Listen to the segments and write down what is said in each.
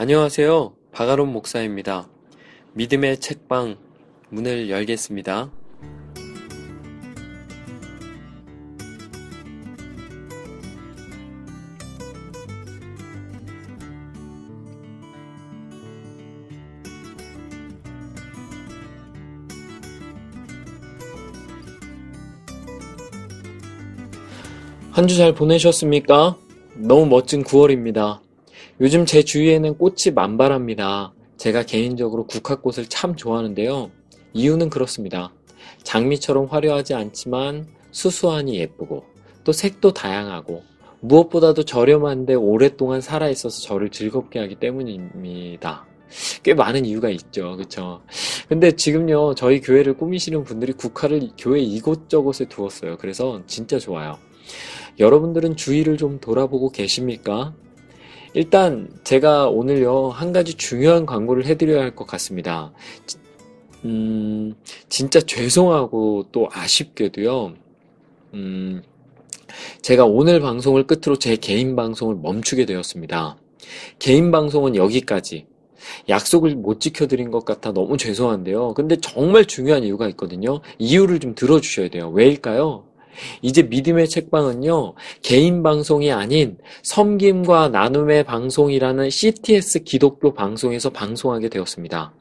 안녕하세요. 바가론 목사입니다. 믿음의 책방 문을 열겠습니다. 한 주 잘 보내셨습니까? 너무 멋진 9월입니다. 요즘 제 주위에는 꽃이 만발합니다. 제가 개인적으로 국화꽃을 참 좋아하는데요. 이유는 그렇습니다. 장미처럼 화려하지 않지만 수수하니 예쁘고 또 색도 다양하고 무엇보다도 저렴한데 오랫동안 살아있어서 저를 즐겁게 하기 때문입니다. 꽤 많은 이유가 있죠. 그쵸? 근데 지금요, 저희 교회를 꾸미시는 분들이 국화를 교회 이곳저곳에 두었어요. 그래서 진짜 좋아요. 여러분들은 주위를 좀 돌아보고 계십니까? 일단 제가 오늘요 한 가지 중요한 광고를 해드려야 할 것 같습니다. 음, 진짜 죄송하고 또 아쉽게도요. 음, 제가 오늘 방송을 끝으로 제 개인 방송을 멈추게 되었습니다. 개인 방송은 여기까지. 약속을 못 지켜드린 것 같아 너무 죄송한데요. 근데 정말 중요한 이유가 있거든요. 이유를 좀 들어주셔야 돼요. 왜일까요? 이제 믿음의 책방은요, 개인 방송이 아닌 섬김과 나눔의 방송이라는 CTS 기독교 방송에서 방송하게 되었습니다.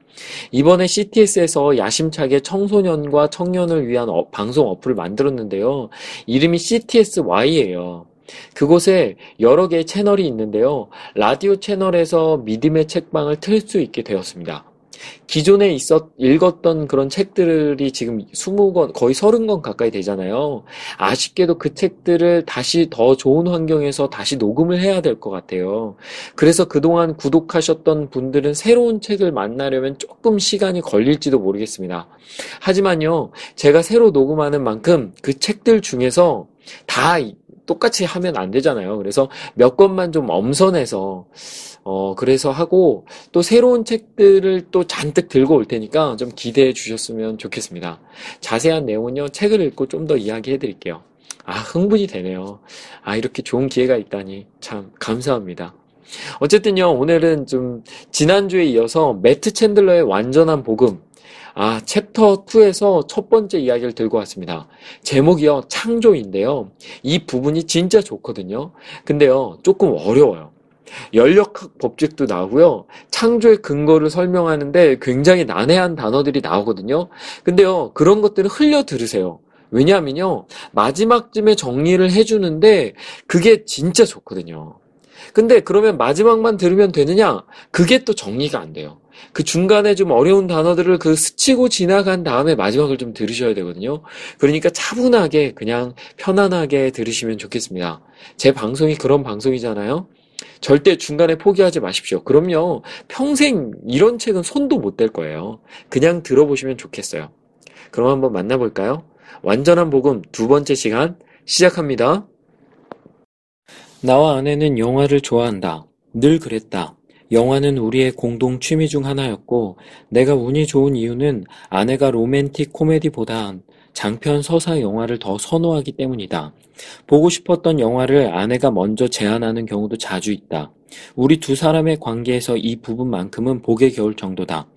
이번에 CTS에서 야심차게 청소년과 청년을 위한 어, 방송 어플을 만들었는데요. 이름이 CTSY예요. 그곳에 여러 개의 채널이 있는데요. 라디오 채널에서 믿음의 책방을 틀 수 있게 되었습니다. 기존에 있었, 읽었던 그런 책들이 지금 20권, 거의 30권 가까이 되잖아요. 아쉽게도 그 책들을 다시 더 좋은 환경에서 다시 녹음을 해야 될 것 같아요. 그래서 그동안 구독하셨던 분들은 새로운 책을 만나려면 조금 시간이 걸릴지도 모르겠습니다. 하지만요, 제가 새로 녹음하는 만큼 그 책들 중에서 다 똑같이 하면 안 되잖아요. 그래서 몇 권만 좀 엄선해서 어, 그래서 하고 또 새로운 책들을 또 잔뜩 들고 올 테니까 좀 기대해 주셨으면 좋겠습니다. 자세한 내용은요, 책을 읽고 좀 더 이야기해 드릴게요. 아, 흥분이 되네요. 아, 이렇게 좋은 기회가 있다니 참 감사합니다. 어쨌든요, 오늘은 좀 지난주에 이어서 매트 챈들러의 완전한 복음, 아, 챕터 2에서 첫 번째 이야기를 들고 왔습니다. 제목이요, 창조인데요. 이 부분이 진짜 좋거든요. 근데요, 조금 어려워요. 연력학 법칙도 나오고요. 창조의 근거를 설명하는데 굉장히 난해한 단어들이 나오거든요. 근데요, 그런 것들을 흘려 들으세요. 왜냐하면요, 마지막쯤에 정리를 해주는데 그게 진짜 좋거든요. 근데 그러면 마지막만 들으면 되느냐? 그게 또 정리가 안 돼요. 그 중간에 좀 어려운 단어들을 그 스치고 지나간 다음에 마지막을 좀 들으셔야 되거든요. 그러니까 차분하게 그냥 편안하게 들으시면 좋겠습니다. 제 방송이 그런 방송이잖아요. 절대 중간에 포기하지 마십시오. 그럼요, 평생 이런 책은 손도 못 댈 거예요. 그냥 들어보시면 좋겠어요. 그럼 한번 만나볼까요? 완전한 복음 두 번째 시간 시작합니다. 나와 아내는 영화를 좋아한다. 늘 그랬다. 영화는 우리의 공동 취미 중 하나였고, 내가 운이 좋은 이유는 아내가 로맨틱 코미디보다 장편 서사 영화를 더 선호하기 때문이다. 보고 싶었던 영화를 아내가 먼저 제안하는 경우도 자주 있다. 우리 두 사람의 관계에서 이 부분만큼은 복에 겨울 정도다.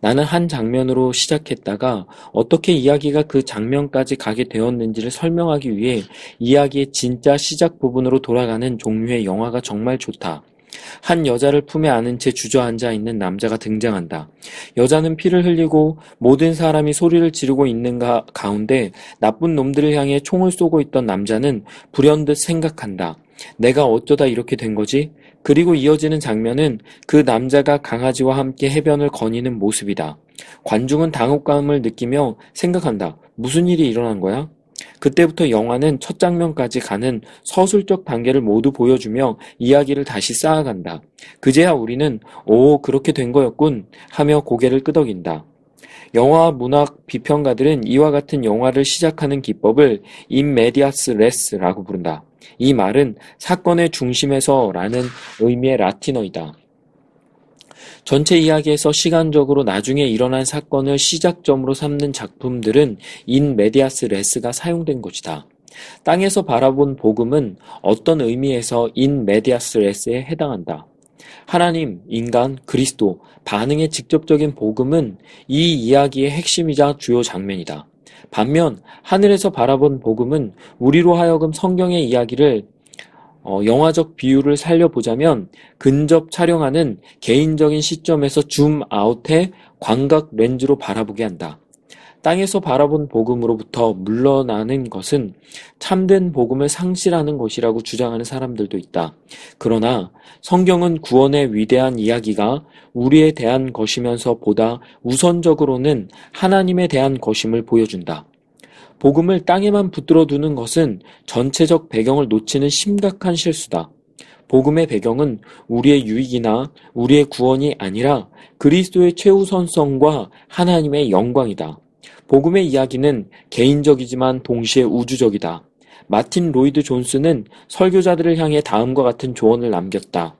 나는 한 장면으로 시작했다가 어떻게 이야기가 그 장면까지 가게 되었는지를 설명하기 위해 이야기의 진짜 시작 부분으로 돌아가는 종류의 영화가 정말 좋다. 한 여자를 품에 안은 채 주저앉아 있는 남자가 등장한다. 여자는 피를 흘리고 모든 사람이 소리를 지르고 있는 가, 가운데 나쁜 놈들을 향해 총을 쏘고 있던 남자는 불현듯 생각한다. 내가 어쩌다 이렇게 된 거지? 그리고 이어지는 장면은 그 남자가 강아지와 함께 해변을 거니는 모습이다. 관중은 당혹감을 느끼며 생각한다. 무슨 일이 일어난 거야? 그때부터 영화는 첫 장면까지 가는 서술적 단계를 모두 보여주며 이야기를 다시 쌓아간다. 그제야 우리는 오 그렇게 된 거였군 하며 고개를 끄덕인다. 영화 문학 비평가들은 이와 같은 영화를 시작하는 기법을 in medias res라고 부른다. 이 말은 사건의 중심에서라는 의미의 라틴어이다. 전체 이야기에서 시간적으로 나중에 일어난 사건을 시작점으로 삼는 작품들은 in medias res가 사용된 것이다. 땅에서 바라본 복음은 어떤 의미에서 in medias res에 해당한다. 하나님, 인간, 그리스도, 반응의 직접적인 복음은 이 이야기의 핵심이자 주요 장면이다. 반면 하늘에서 바라본 복음은 우리로 하여금 성경의 이야기를 어, 영화적 비유를 살려보자면 근접 촬영하는 개인적인 시점에서 줌 아웃해 광각 렌즈로 바라보게 한다. 땅에서 바라본 복음으로부터 물러나는 것은 참된 복음을 상실하는 것이라고 주장하는 사람들도 있다. 그러나 성경은 구원의 위대한 이야기가 우리에 대한 것이면서 보다 우선적으로는 하나님에 대한 것임을 보여준다. 복음을 땅에만 붙들어 두는 것은 전체적 배경을 놓치는 심각한 실수다. 복음의 배경은 우리의 유익이나 우리의 구원이 아니라 그리스도의 최우선성과 하나님의 영광이다. 복음의 이야기는 개인적이지만 동시에 우주적이다. 마틴 로이드 존스는 설교자들을 향해 다음과 같은 조언을 남겼다.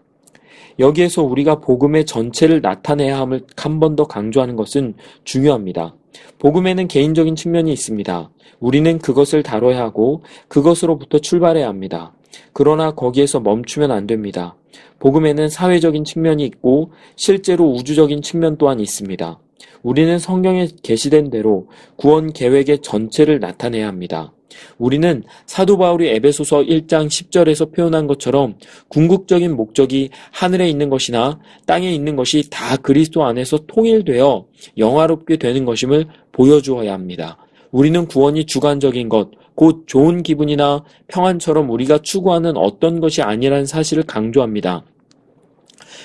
여기에서 우리가 복음의 전체를 나타내야 함을 한 번 더 강조하는 것은 중요합니다. 복음에는 개인적인 측면이 있습니다. 우리는 그것을 다뤄야 하고 그것으로부터 출발해야 합니다. 그러나 거기에서 멈추면 안 됩니다. 복음에는 사회적인 측면이 있고 실제로 우주적인 측면 또한 있습니다. 우리는 성경에 게시된 대로 구원 계획의 전체를 나타내야 합니다. 우리는 사도 바울이 에베소서 1장 10절에서 표현한 것처럼 궁극적인 목적이 하늘에 있는 것이나 땅에 있는 것이 다 그리스도 안에서 통일되어 영화롭게 되는 것임을 보여주어야 합니다. 우리는 구원이 주관적인 것, 곧 좋은 기분이나 평안처럼 우리가 추구하는 어떤 것이 아니라는 사실을 강조합니다.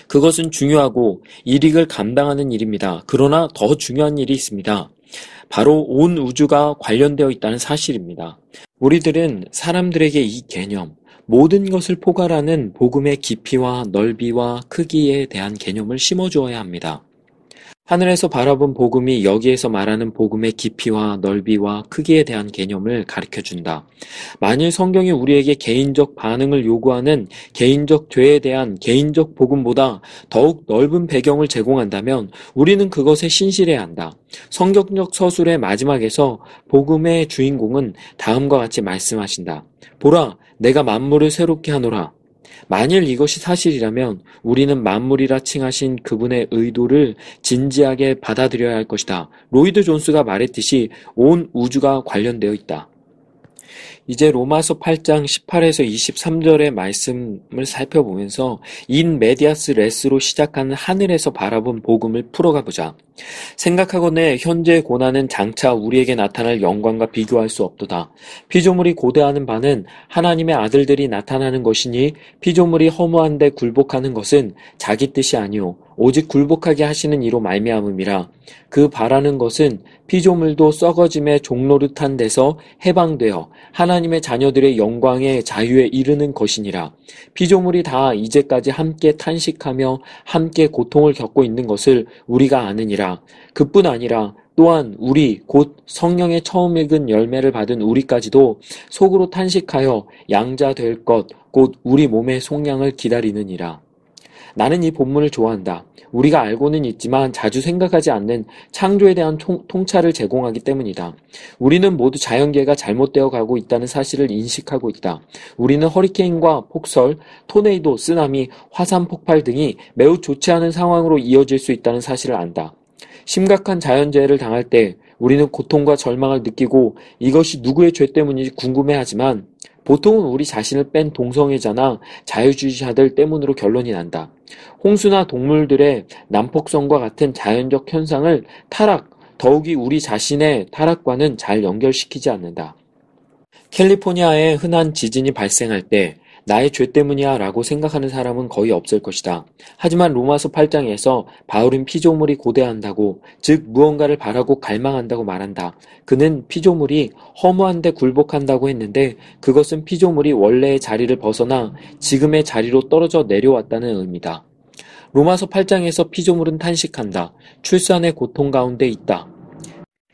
그것은 중요하고 이익을 감당하는 일입니다. 그러나 더 중요한 일이 있습니다. 바로 온 우주가 관련되어 있다는 사실입니다. 우리들은 사람들에게 이 개념, 모든 것을 포괄하는 복음의 깊이와 넓이와 크기에 대한 개념을 심어주어야 합니다. 하늘에서 바라본 복음이 여기에서 말하는 복음의 깊이와 넓이와 크기에 대한 개념을 가르쳐 준다. 만일 성경이 우리에게 개인적 반응을 요구하는 개인적 죄에 대한 개인적 복음보다 더욱 넓은 배경을 제공한다면 우리는 그것에 신실해야 한다. 성경적 서술의 마지막에서 복음의 주인공은 다음과 같이 말씀하신다. 보라, 내가 만물을 새롭게 하노라. 만일 이것이 사실이라면 우리는 만물이라 칭하신 그분의 의도를 진지하게 받아들여야 할 것이다. 로이드 존스가 말했듯이 온 우주가 관련되어 있다. 이제 로마서 8장 18에서 23절의 말씀을 살펴보면서 in medias res로 시작하는 하늘에서 바라본 복음을 풀어가 보자. 생각하건대 현재의 고난은 장차 우리에게 나타날 영광과 비교할 수 없도다. 피조물이 고대하는 바는 하나님의 아들들이 나타나는 것이니 피조물이 허무한데 굴복하는 것은 자기 뜻이 아니오 오직 굴복하게 하시는 이로 말미암음이라 그 바라는 것은 피조물도 썩어짐의 종노릇한 데서 해방되어 하나님 의 자녀들의 영광의 자유에 이르는 것이니라 피조물이 다 이제까지 함께 탄식하며 함께 고통을 겪고 있는 것을 우리가 아느니라 그뿐 아니라 또한 우리 곧 성령의 처음 읽은 열매를 받은 우리까지도 속으로 탄식하여 양자 될 것 곧 우리 몸의 속량을 기다리느니라. 나는 이 본문을 좋아한다. 우리가 알고는 있지만 자주 생각하지 않는 창조에 대한 통, 통찰을 제공하기 때문이다. 우리는 모두 자연계가 잘못되어 가고 있다는 사실을 인식하고 있다. 우리는 허리케인과 폭설, 토네이도, 쓰나미, 화산 폭발 등이 매우 좋지 않은 상황으로 이어질 수 있다는 사실을 안다. 심각한 자연재해를 당할 때 우리는 고통과 절망을 느끼고 이것이 누구의 죄 때문인지 궁금해하지만 보통은 우리 자신을 뺀 동성애자나 자유주의자들 때문으로 결론이 난다. 홍수나 동물들의 난폭성과 같은 자연적 현상을 타락, 더욱이 우리 자신의 타락과는 잘 연결시키지 않는다. 캘리포니아에 흔한 지진이 발생할 때 나의 죄 때문이야 라고 생각하는 사람은 거의 없을 것이다. 하지만 로마서 8장에서 바울은 피조물이 고대한다고, 즉 무언가를 바라고 갈망한다고 말한다. 그는 피조물이 허무한데 굴복한다고 했는데 그것은 피조물이 원래의 자리를 벗어나 지금의 자리로 떨어져 내려왔다는 의미다. 로마서 8장에서 피조물은 탄식한다. 출산의 고통 가운데 있다.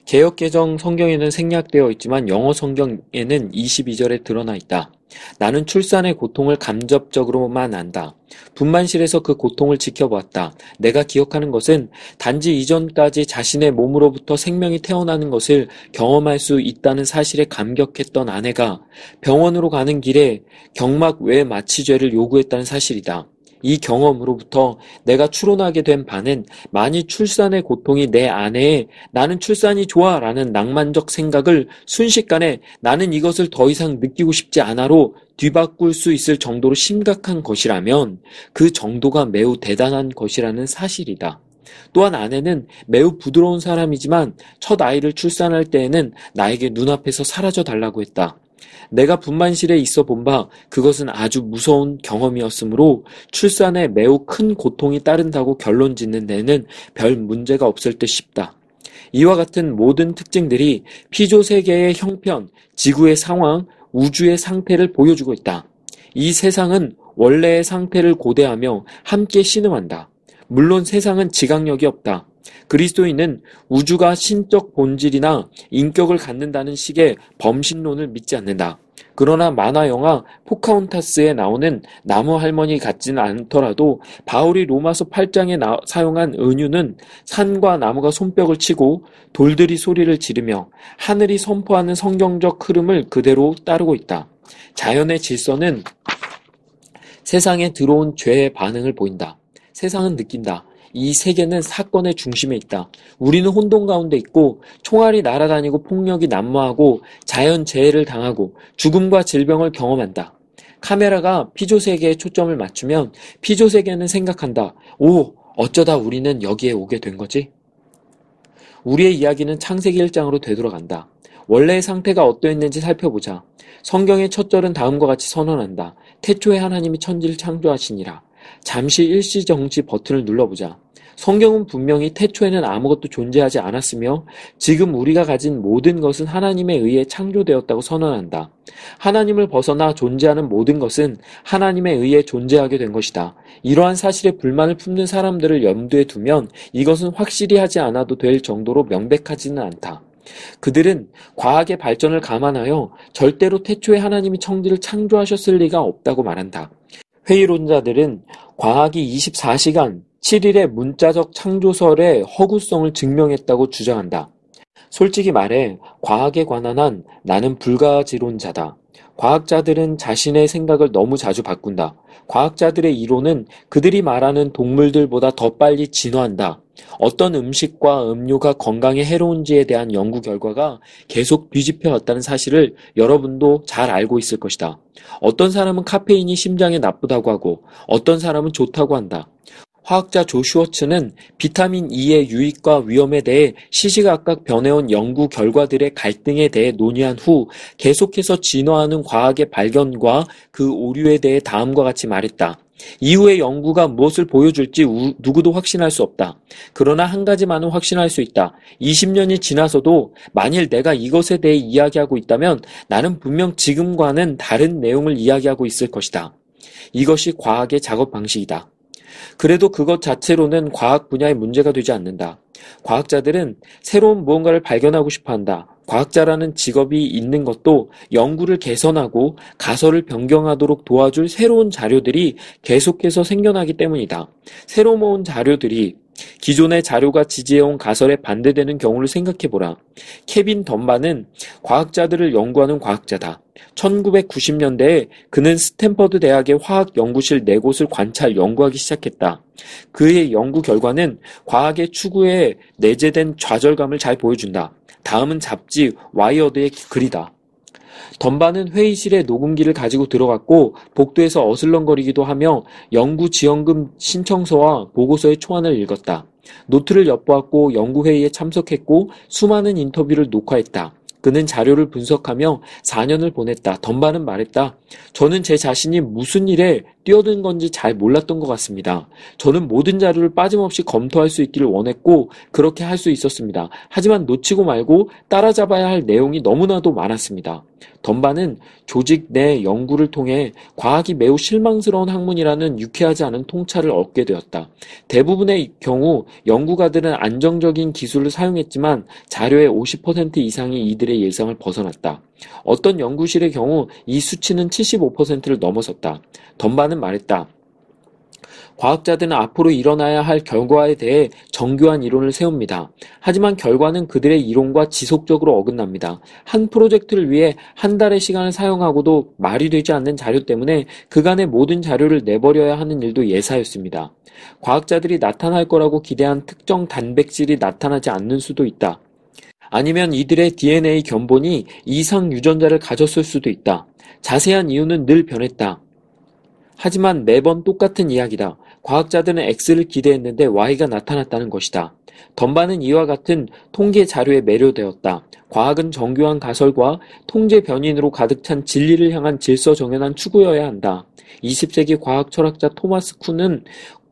개혁개정 성경에는 생략되어 있지만 영어 성경에는 22절에 드러나 있다. 나는 출산의 고통을 감접적으로만 안다. 분만실에서 그 고통을 지켜보았다. 내가 기억하는 것은 단지 이전까지 자신의 몸으로부터 생명이 태어나는 것을 경험할 수 있다는 사실에 감격했던 아내가 병원으로 가는 길에 경막 외 마취제를 요구했다는 사실이다. 이 경험으로부터 내가 추론하게 된 바는 만일 출산의 고통이 내 안에 나는 출산이 좋아 라는 낭만적 생각을 순식간에 나는 이것을 더 이상 느끼고 싶지 않아로 뒤바꿀 수 있을 정도로 심각한 것이라면 그 정도가 매우 대단한 것이라는 사실이다. 또한 아내는 매우 부드러운 사람이지만 첫 아이를 출산할 때에는 나에게 눈앞에서 사라져 달라고 했다. 내가 분만실에 있어 본바 그것은 아주 무서운 경험이었으므로 출산에 매우 큰 고통이 따른다고 결론 짓는 데는 별 문제가 없을 듯 싶다. 이와 같은 모든 특징들이 피조 세계의 형편, 지구의 상황, 우주의 상태를 보여주고 있다. 이 세상은 원래의 상태를 고대하며 함께 신음한다. 물론 세상은 지각력이 없다. 그리스도인은 우주가 신적 본질이나 인격을 갖는다는 식의 범신론을 믿지 않는다. 그러나 만화 영화 포카운타스에 나오는 나무 할머니 같지는 않더라도 바울이 로마서 8장에 나, 사용한 은유는 산과 나무가 손뼉을 치고 돌들이 소리를 지르며 하늘이 선포하는 성경적 흐름을 그대로 따르고 있다. 자연의 질서는 세상에 들어온 죄의 반응을 보인다. 세상은 느낀다. 이 세계는 사건의 중심에 있다. 우리는 혼돈 가운데 있고 총알이 날아다니고 폭력이 난무하고 자연 재해를 당하고 죽음과 질병을 경험한다. 카메라가 피조 세계에 초점을 맞추면 피조 세계는 생각한다. 오, 어쩌다 우리는 여기에 오게 된 거지? 우리의 이야기는 창세기 1장으로 되돌아간다. 원래의 상태가 어떠했는지 살펴보자. 성경의 첫 절은 다음과 같이 선언한다. 태초에 하나님이 천지를 창조하시니라. 잠시 일시정지 버튼을 눌러보자. 성경은 분명히 태초에는 아무것도 존재하지 않았으며 지금 우리가 가진 모든 것은 하나님에 의해 창조되었다고 선언한다. 하나님을 벗어나 존재하는 모든 것은 하나님에 의해 존재하게 된 것이다. 이러한 사실에 불만을 품는 사람들을 염두에 두면 이것은 확실히 하지 않아도 될 정도로 명백하지는 않다. 그들은 과학의 발전을 감안하여 절대로 태초에 하나님이 청지를 창조하셨을 리가 없다고 말한다. 회의론자들은 과학이 24시간 7일의 문자적 창조설의 허구성을 증명했다고 주장한다. 솔직히 말해 과학에 관한 한 나는 불가지론자다. 과학자들은 자신의 생각을 너무 자주 바꾼다. 과학자들의 이론은 그들이 말하는 동물들보다 더 빨리 진화한다. 어떤 음식과 음료가 건강에 해로운지에 대한 연구 결과가 계속 뒤집혀 왔다는 사실을 여러분도 잘 알고 있을 것이다. 어떤 사람은 카페인이 심장에 나쁘다고 하고 어떤 사람은 좋다고 한다. 화학자 조 슈워츠는 비타민 E의 유익과 위험에 대해 시시각각 변해온 연구 결과들의 갈등에 대해 논의한 후 계속해서 진화하는 과학의 발견과 그 오류에 대해 다음과 같이 말했다. 이후의 연구가 무엇을 보여줄지 우, 누구도 확신할 수 없다. 그러나 한 가지만은 확신할 수 있다. 20년이 지나서도 만일 내가 이것에 대해 이야기하고 있다면 나는 분명 지금과는 다른 내용을 이야기하고 있을 것이다. 이것이 과학의 작업 방식이다. 그래도 그것 자체로는 과학 분야의 문제가 되지 않는다. 과학자들은 새로운 무언가를 발견하고 싶어 한다. 과학자라는 직업이 있는 것도 연구를 개선하고 가설을 변경하도록 도와줄 새로운 자료들이 계속해서 생겨나기 때문이다. 새로 모은 자료들이 기존의 자료가 지지해온 가설에 반대되는 경우를 생각해보라. 케빈 던바는 과학자들을 연구하는 과학자다. 1990년대에 그는 스탠퍼드 대학의 화학 연구실 네 곳을 관찰 연구하기 시작했다. 그의 연구 결과는 과학의 추구에 내재된 좌절감을 잘 보여준다. 다음은 잡지 와이어드의 글이다. 덤바는 회의실에 녹음기를 가지고 들어갔고 복도에서 어슬렁거리기도 하며 연구 지원금 신청서와 보고서의 초안을 읽었다. 노트를 엿보았고 연구회의에 참석했고 수많은 인터뷰를 녹화했다. 그는 자료를 분석하며 4년을 보냈다. 덤바는 말했다. 저는 제 자신이 무슨 일에 뛰어든 건지 잘 몰랐던 것 같습니다. 저는 모든 자료를 빠짐없이 검토할 수 있기를 원했고 그렇게 할 수 있었습니다. 하지만 놓치고 말고 따라잡아야 할 내용이 너무나도 많았습니다. 덤바는 조직 내 연구를 통해 과학이 매우 실망스러운 학문이라는 유쾌하지 않은 통찰을 얻게 되었다. 대부분의 경우 연구가들은 안정적인 기술을 사용했지만 자료의 50% 이상이 이들의 예상을 벗어났다. 어떤 연구실의 경우 이 수치는 75%를 넘어섰다. 덤바는 말했다. 과학자들은 앞으로 일어나야 할 결과에 대해 정교한 이론을 세웁니다. 하지만 결과는 그들의 이론과 지속적으로 어긋납니다. 한 프로젝트를 위해 한 달의 시간을 사용하고도 말이 되지 않는 자료 때문에 그간의 모든 자료를 내버려야 하는 일도 예사였습니다. 과학자들이 나타날 거라고 기대한 특정 단백질이 나타나지 않는 수도 있다. 아니면 이들의 DNA 견본이 이상 유전자를 가졌을 수도 있다. 자세한 이유는 늘 변했다. 하지만 매번 똑같은 이야기다. 과학자들은 X를 기대했는데 Y가 나타났다는 것이다. 덤바는 이와 같은 통계 자료에 매료되었다. 과학은 정교한 가설과 통제 변인으로 가득 찬 진리를 향한 질서 정연한 추구여야 한다. 20세기 과학 철학자 토마스 쿤은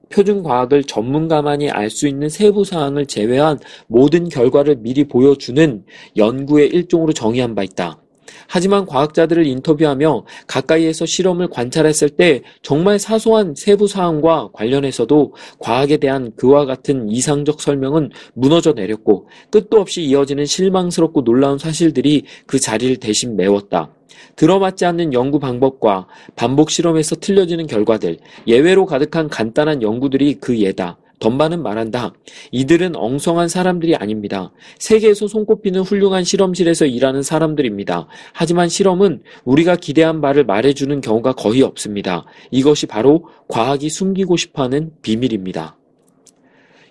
표준 과학을 전문가만이 알 수 있는 세부 사항을 제외한 모든 결과를 미리 보여주는 연구의 일종으로 정의한 바 있다. 하지만 과학자들을 인터뷰하며 가까이에서 실험을 관찰했을 때 정말 사소한 세부 사항과 관련해서도 과학에 대한 그와 같은 이상적 설명은 무너져 내렸고 끝도 없이 이어지는 실망스럽고 놀라운 사실들이 그 자리를 대신 메웠다. 들어맞지 않는 연구 방법과 반복 실험에서 틀려지는 결과들, 예외로 가득한 간단한 연구들이 그 예다. 덤바는 말한다. 이들은 엉성한 사람들이 아닙니다. 세계에서 손꼽히는 훌륭한 실험실에서 일하는 사람들입니다. 하지만 실험은 우리가 기대한 바를 말해주는 경우가 거의 없습니다. 이것이 바로 과학이 숨기고 싶어하는 비밀입니다.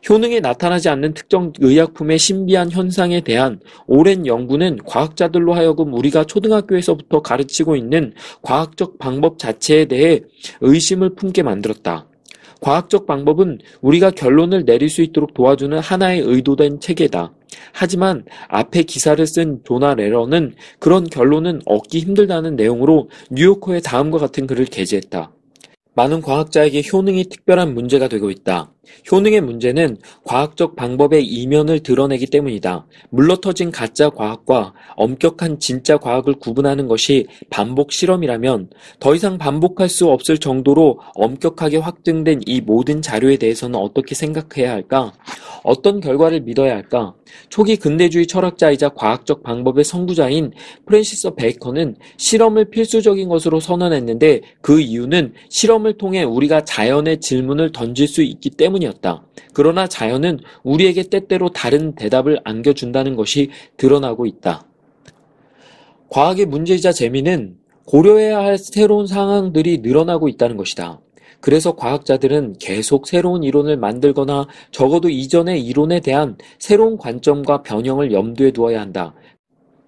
효능에 나타나지 않는 특정 의약품의 신비한 현상에 대한 오랜 연구는 과학자들로 하여금 우리가 초등학교에서부터 가르치고 있는 과학적 방법 자체에 대해 의심을 품게 만들었다. 과학적 방법은 우리가 결론을 내릴 수 있도록 도와주는 하나의 의도된 체계다. 하지만 앞에 기사를 쓴 조나 레러는 그런 결론은 얻기 힘들다는 내용으로 뉴요커에 다음과 같은 글을 게재했다. 많은 과학자에게 효능이 특별한 문제가 되고 있다. 효능의 문제는 과학적 방법의 이면을 드러내기 때문이다. 물러터진 가짜 과학과 엄격한 진짜 과학을 구분하는 것이 반복 실험이라면 더 이상 반복할 수 없을 정도로 엄격하게 확증된 이 모든 자료에 대해서는 어떻게 생각해야 할까? 어떤 결과를 믿어야 할까? 초기 근대주의 철학자이자 과학적 방법의 선구자인 프랜시스 베이커는 실험을 필수적인 것으로 선언했는데 그 이유는 실험을 통해 우리가 자연의 질문을 던질 수 있기 때문이다. 때문이었다. 그러나 자연은 우리에게 때때로 다른 대답을 안겨준다는 것이 드러나고 있다. 과학의 문제이자 재미는 고려해야 할 새로운 상황들이 늘어나고 있다는 것이다. 그래서 과학자들은 계속 새로운 이론을 만들거나 적어도 이전의 이론에 대한 새로운 관점과 변형을 염두에 두어야 한다.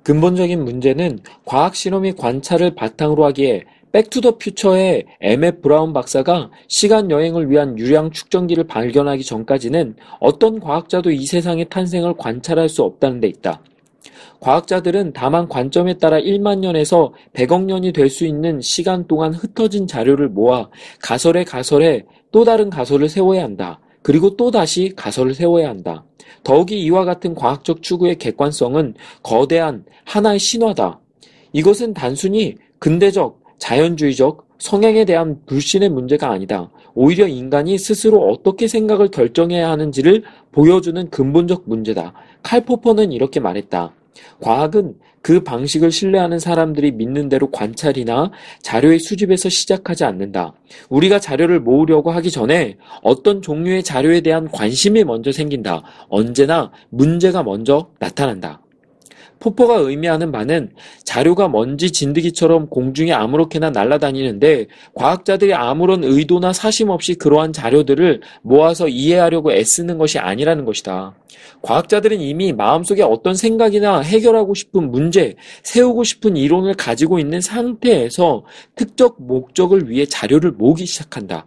근본적인 문제는 과학 실험이 관찰을 바탕으로 하기에 백투더퓨처의 M.F. 브라운 박사가 시간 여행을 위한 유량 축전기를 발견하기 전까지는 어떤 과학자도 이 세상의 탄생을 관찰할 수 없다는 데 있다. 과학자들은 다만 관점에 따라 1만 년에서 100억 년이 될 수 있는 시간 동안 흩어진 자료를 모아 가설에 가설에 또 다른 가설을 세워야 한다. 그리고 또 다시 가설을 세워야 한다. 더욱이 이와 같은 과학적 추구의 객관성은 거대한 하나의 신화다. 이것은 단순히 근대적 자연주의적 성향에 대한 불신의 문제가 아니다. 오히려 인간이 스스로 어떻게 생각을 결정해야 하는지를 보여주는 근본적 문제다. 칼 포퍼는 이렇게 말했다. 과학은 그 방식을 신뢰하는 사람들이 믿는 대로 관찰이나 자료의 수집에서 시작하지 않는다. 우리가 자료를 모으려고 하기 전에 어떤 종류의 자료에 대한 관심이 먼저 생긴다. 언제나 문제가 먼저 나타난다. 포퍼가 의미하는 바는 자료가 먼지 진드기처럼 공중에 아무렇게나 날아다니는데 과학자들이 아무런 의도나 사심 없이 그러한 자료들을 모아서 이해하려고 애쓰는 것이 아니라는 것이다. 과학자들은 이미 마음속에 어떤 생각이나 해결하고 싶은 문제, 세우고 싶은 이론을 가지고 있는 상태에서 특정 목적을 위해 자료를 모으기 시작한다.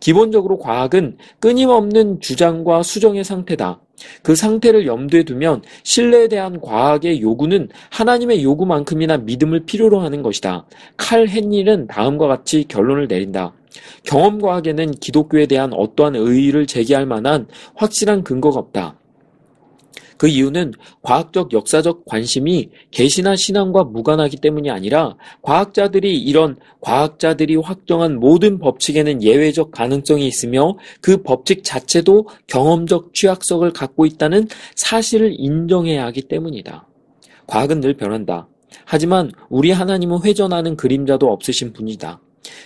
기본적으로 과학은 끊임없는 주장과 수정의 상태다. 그 상태를 염두에 두면 신뢰에 대한 과학의 요구는 하나님의 요구만큼이나 믿음을 필요로 하는 것이다. 칼 헨릴은 다음과 같이 결론을 내린다. 경험과학에는 기독교에 대한 어떠한 의의를 제기할 만한 확실한 근거가 없다. 그 이유는 과학적 역사적 관심이 계시나 신앙과 무관하기 때문이 아니라 과학자들이 이런 과학자들이 확정한 모든 법칙에는 예외적 가능성이 있으며 그 법칙 자체도 경험적 취약성을 갖고 있다는 사실을 인정해야 하기 때문이다. 과학은 늘 변한다. 하지만 우리 하나님은 회전하는 그림자도 없으신 분이다.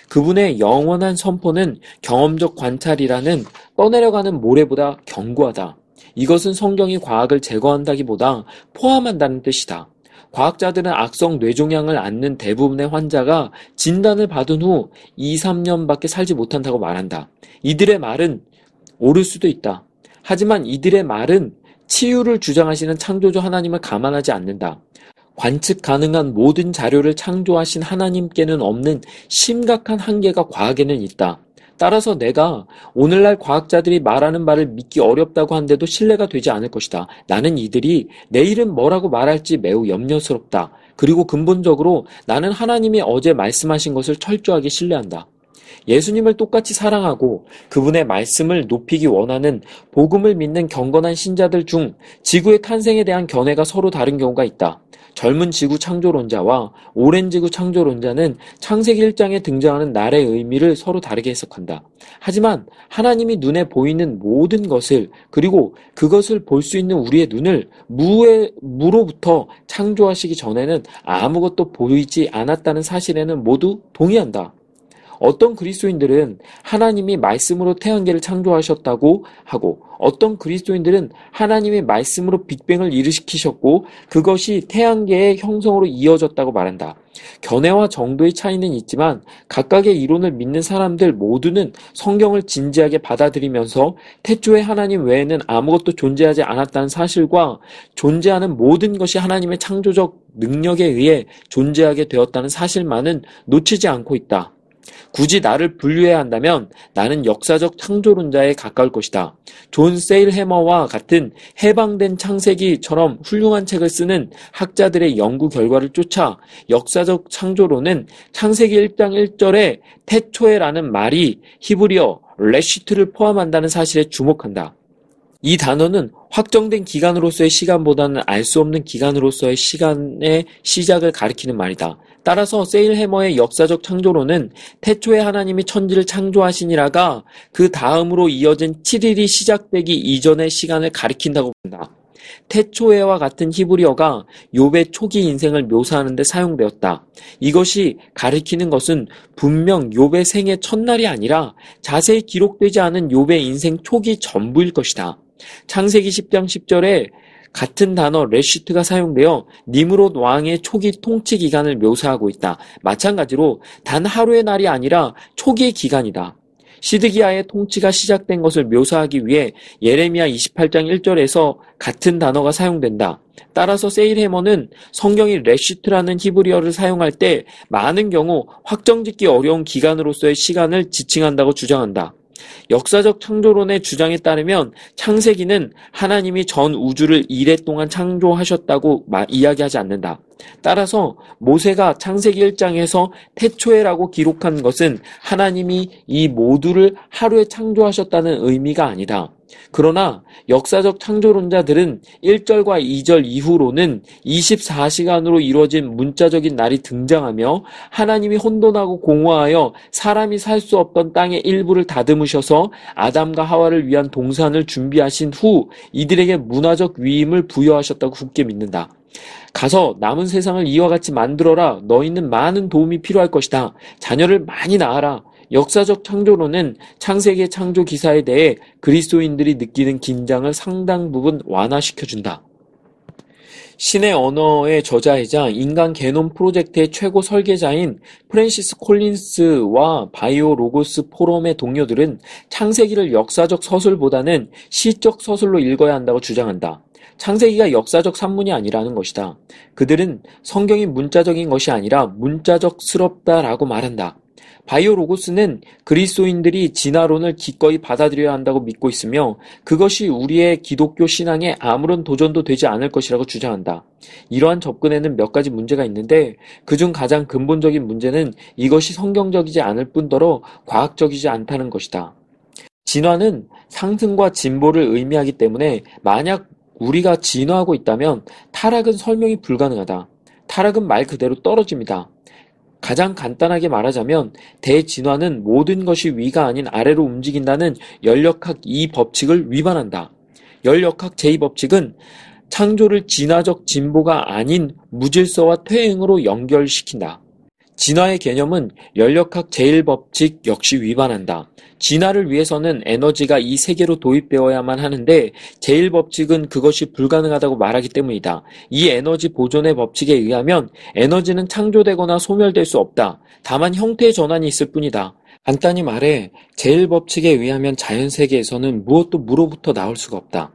그분의 영원한 선포는 경험적 관찰이라는 떠내려가는 모래보다 견고하다. 이것은 성경이 과학을 제거한다기보다 포함한다는 뜻이다. 과학자들은 악성 뇌종양을 앓는 대부분의 환자가 진단을 받은 후 2, 3년밖에 살지 못한다고 말한다. 이들의 말은 옳을 수도 있다. 하지만 이들의 말은 치유를 주장하시는 창조주 하나님을 감안하지 않는다. 관측 가능한 모든 자료를 창조하신 하나님께는 없는 심각한 한계가 과학에는 있다. 따라서 내가 오늘날 과학자들이 말하는 말을 믿기 어렵다고 한데도 신뢰가 되지 않을 것이다. 나는 이들이 내일은 뭐라고 말할지 매우 염려스럽다. 그리고 근본적으로 나는 하나님이 어제 말씀하신 것을 철저하게 신뢰한다. 예수님을 똑같이 사랑하고 그분의 말씀을 높이기 원하는 복음을 믿는 경건한 신자들 중 지구의 탄생에 대한 견해가 서로 다른 경우가 있다. 젊은 지구 창조론자와 오랜 지구 창조론자는 창세기 1장에 등장하는 날의 의미를 서로 다르게 해석한다. 하지만 하나님이 눈에 보이는 모든 것을 그리고 그것을 볼 수 있는 우리의 눈을 무의 무로부터 창조하시기 전에는 아무것도 보이지 않았다는 사실에는 모두 동의한다. 어떤 그리스도인들은 하나님이 말씀으로 태양계를 창조하셨다고 하고 어떤 그리스도인들은 하나님의 말씀으로 빅뱅을 일으키셨고 그것이 태양계의 형성으로 이어졌다고 말한다. 견해와 정도의 차이는 있지만 각각의 이론을 믿는 사람들 모두는 성경을 진지하게 받아들이면서 태초에 하나님 외에는 아무것도 존재하지 않았다는 사실과 존재하는 모든 것이 하나님의 창조적 능력에 의해 존재하게 되었다는 사실만은 놓치지 않고 있다. 굳이 나를 분류해야 한다면 나는 역사적 창조론자에 가까울 것이다. 존 세일해머와 같은 해방된 창세기처럼 훌륭한 책을 쓰는 학자들의 연구 결과를 쫓아 역사적 창조론은 창세기 1장 1절에 태초에라는 말이 히브리어 레시트를 포함한다는 사실에 주목한다. 이 단어는 확정된 기간으로서의 시간보다는 알 수 없는 기간으로서의 시간의 시작을 가리키는 말이다. 따라서 세일해머의 역사적 창조론은 태초에 하나님이 천지를 창조하시니라가 그 다음으로 이어진 7일이 시작되기 이전의 시간을 가리킨다고 본다. 태초에와 같은 히브리어가 욥의 초기 인생을 묘사하는 데 사용되었다. 이것이 가리키는 것은 분명 욥의 생의 첫날이 아니라 자세히 기록되지 않은 욥의 인생 초기 전부일 것이다. 창세기 10장 10절에 같은 단어 레시트가 사용되어 니무롯 왕의 초기 통치 기간을 묘사하고 있다. 마찬가지로 단 하루의 날이 아니라 초기의 기간이다. 시드기야의 통치가 시작된 것을 묘사하기 위해 예레미야 28장 1절에서 같은 단어가 사용된다. 따라서 세일해머는 성경이 ראשית라는 히브리어를 사용할 때 많은 경우 확정짓기 어려운 기간으로서의 시간을 지칭한다고 주장한다. 역사적 창조론의 주장에 따르면 창세기는 하나님이 전 우주를 이레 동안 창조하셨다고 이야기하지 않는다. 따라서 모세가 창세기 1장에서 태초에라고 기록한 것은 하나님이 이 모두를 하루에 창조하셨다는 의미가 아니다. 그러나 역사적 창조론자들은 1절과 2절 이후로는 24시간으로 이루어진 문자적인 날이 등장하며 하나님이 혼돈하고 공허하여 사람이 살 수 없던 땅의 일부를 다듬으셔서 아담과 하와를 위한 동산을 준비하신 후 이들에게 문화적 위임을 부여하셨다고 굳게 믿는다. 가서 남은 세상을 이와 같이 만들어라. 너희는 많은 도움이 필요할 것이다. 자녀를 많이 낳아라. 역사적 창조론은 창세기의 창조 기사에 대해 그리스도인들이 느끼는 긴장을 상당 부분 완화시켜준다. 신의 언어의 저자이자 인간 게놈 프로젝트의 최고 설계자인 프랜시스 콜린스와 바이오 로고스 포럼의 동료들은 창세기를 역사적 서술보다는 시적 서술로 읽어야 한다고 주장한다. 창세기가 역사적 산문이 아니라는 것이다. 그들은 성경이 문자적인 것이 아니라 문자적스럽다라고 말한다. 바이오 로고스는 그리스도인들이 진화론을 기꺼이 받아들여야 한다고 믿고 있으며 그것이 우리의 기독교 신앙에 아무런 도전도 되지 않을 것이라고 주장한다. 이러한 접근에는 몇 가지 문제가 있는데 그중 가장 근본적인 문제는 이것이 성경적이지 않을 뿐더러 과학적이지 않다는 것이다. 진화는 상승과 진보를 의미하기 때문에 만약 우리가 진화하고 있다면 타락은 설명이 불가능하다. 타락은 말 그대로 떨어집니다. 가장 간단하게 말하자면 대진화는 모든 것이 위가 아닌 아래로 움직인다는 연력학 이 법칙을 위반한다. 연력학 제2법칙은 창조를 진화적 진보가 아닌 무질서와 퇴행으로 연결시킨다. 진화의 개념은 연력학 제1법칙 역시 위반한다. 진화를 위해서는 에너지가 이 세계로 도입되어야만 하는데 제1법칙은 그것이 불가능하다고 말하기 때문이다. 이 에너지 보존의 법칙에 의하면 에너지는 창조되거나 소멸될 수 없다. 다만 형태의 전환이 있을 뿐이다. 간단히 말해 제1법칙에 의하면 자연세계에서는 무엇도 무로부터 나올 수가 없다.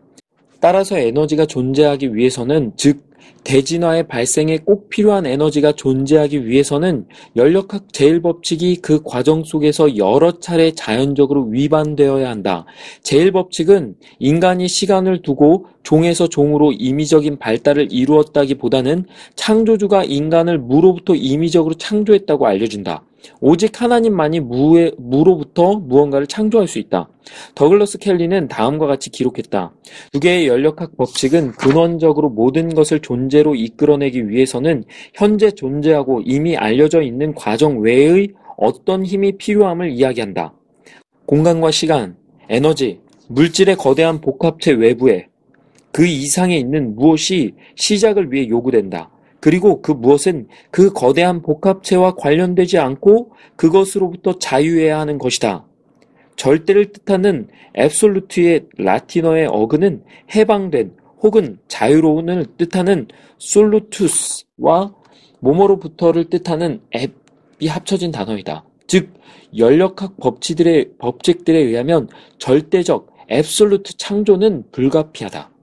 따라서 에너지가 존재하기 위해서는 즉 대진화의 발생에 꼭 필요한 에너지가 존재하기 위해서는 연력학 제1법칙이 그 과정 속에서 여러 차례 자연적으로 위반되어야 한다. 제1법칙은 인간이 시간을 두고 종에서 종으로 임의적인 발달을 이루었다기보다는 창조주가 인간을 무로부터 임의적으로 창조했다고 알려준다. 오직 하나님만이 무의, 무로부터 무언가를 창조할 수 있다. 더글러스 켈리는 다음과 같이 기록했다. 두 개의 연력학 법칙은 근원적으로 모든 것을 존재로 이끌어내기 위해서는 현재 존재하고 이미 알려져 있는 과정 외의 어떤 힘이 필요함을 이야기한다. 공간과 시간, 에너지, 물질의 거대한 복합체 외부에 그 이상에 있는 무엇이 시작을 위해 요구된다. 그리고 그 무엇은 그 거대한 복합체와 관련되지 않고 그것으로부터 자유해야 하는 것이다. 절대를 뜻하는 앱솔루트의 라틴어의 어근은 해방된 혹은 자유로운을 뜻하는 솔루투스와 모모로부터를 뜻하는 앱이 합쳐진 단어이다. 즉 연력학 법칙들의 법칙들에 의하면 절대적 앱솔루트 창조는 불가피하다.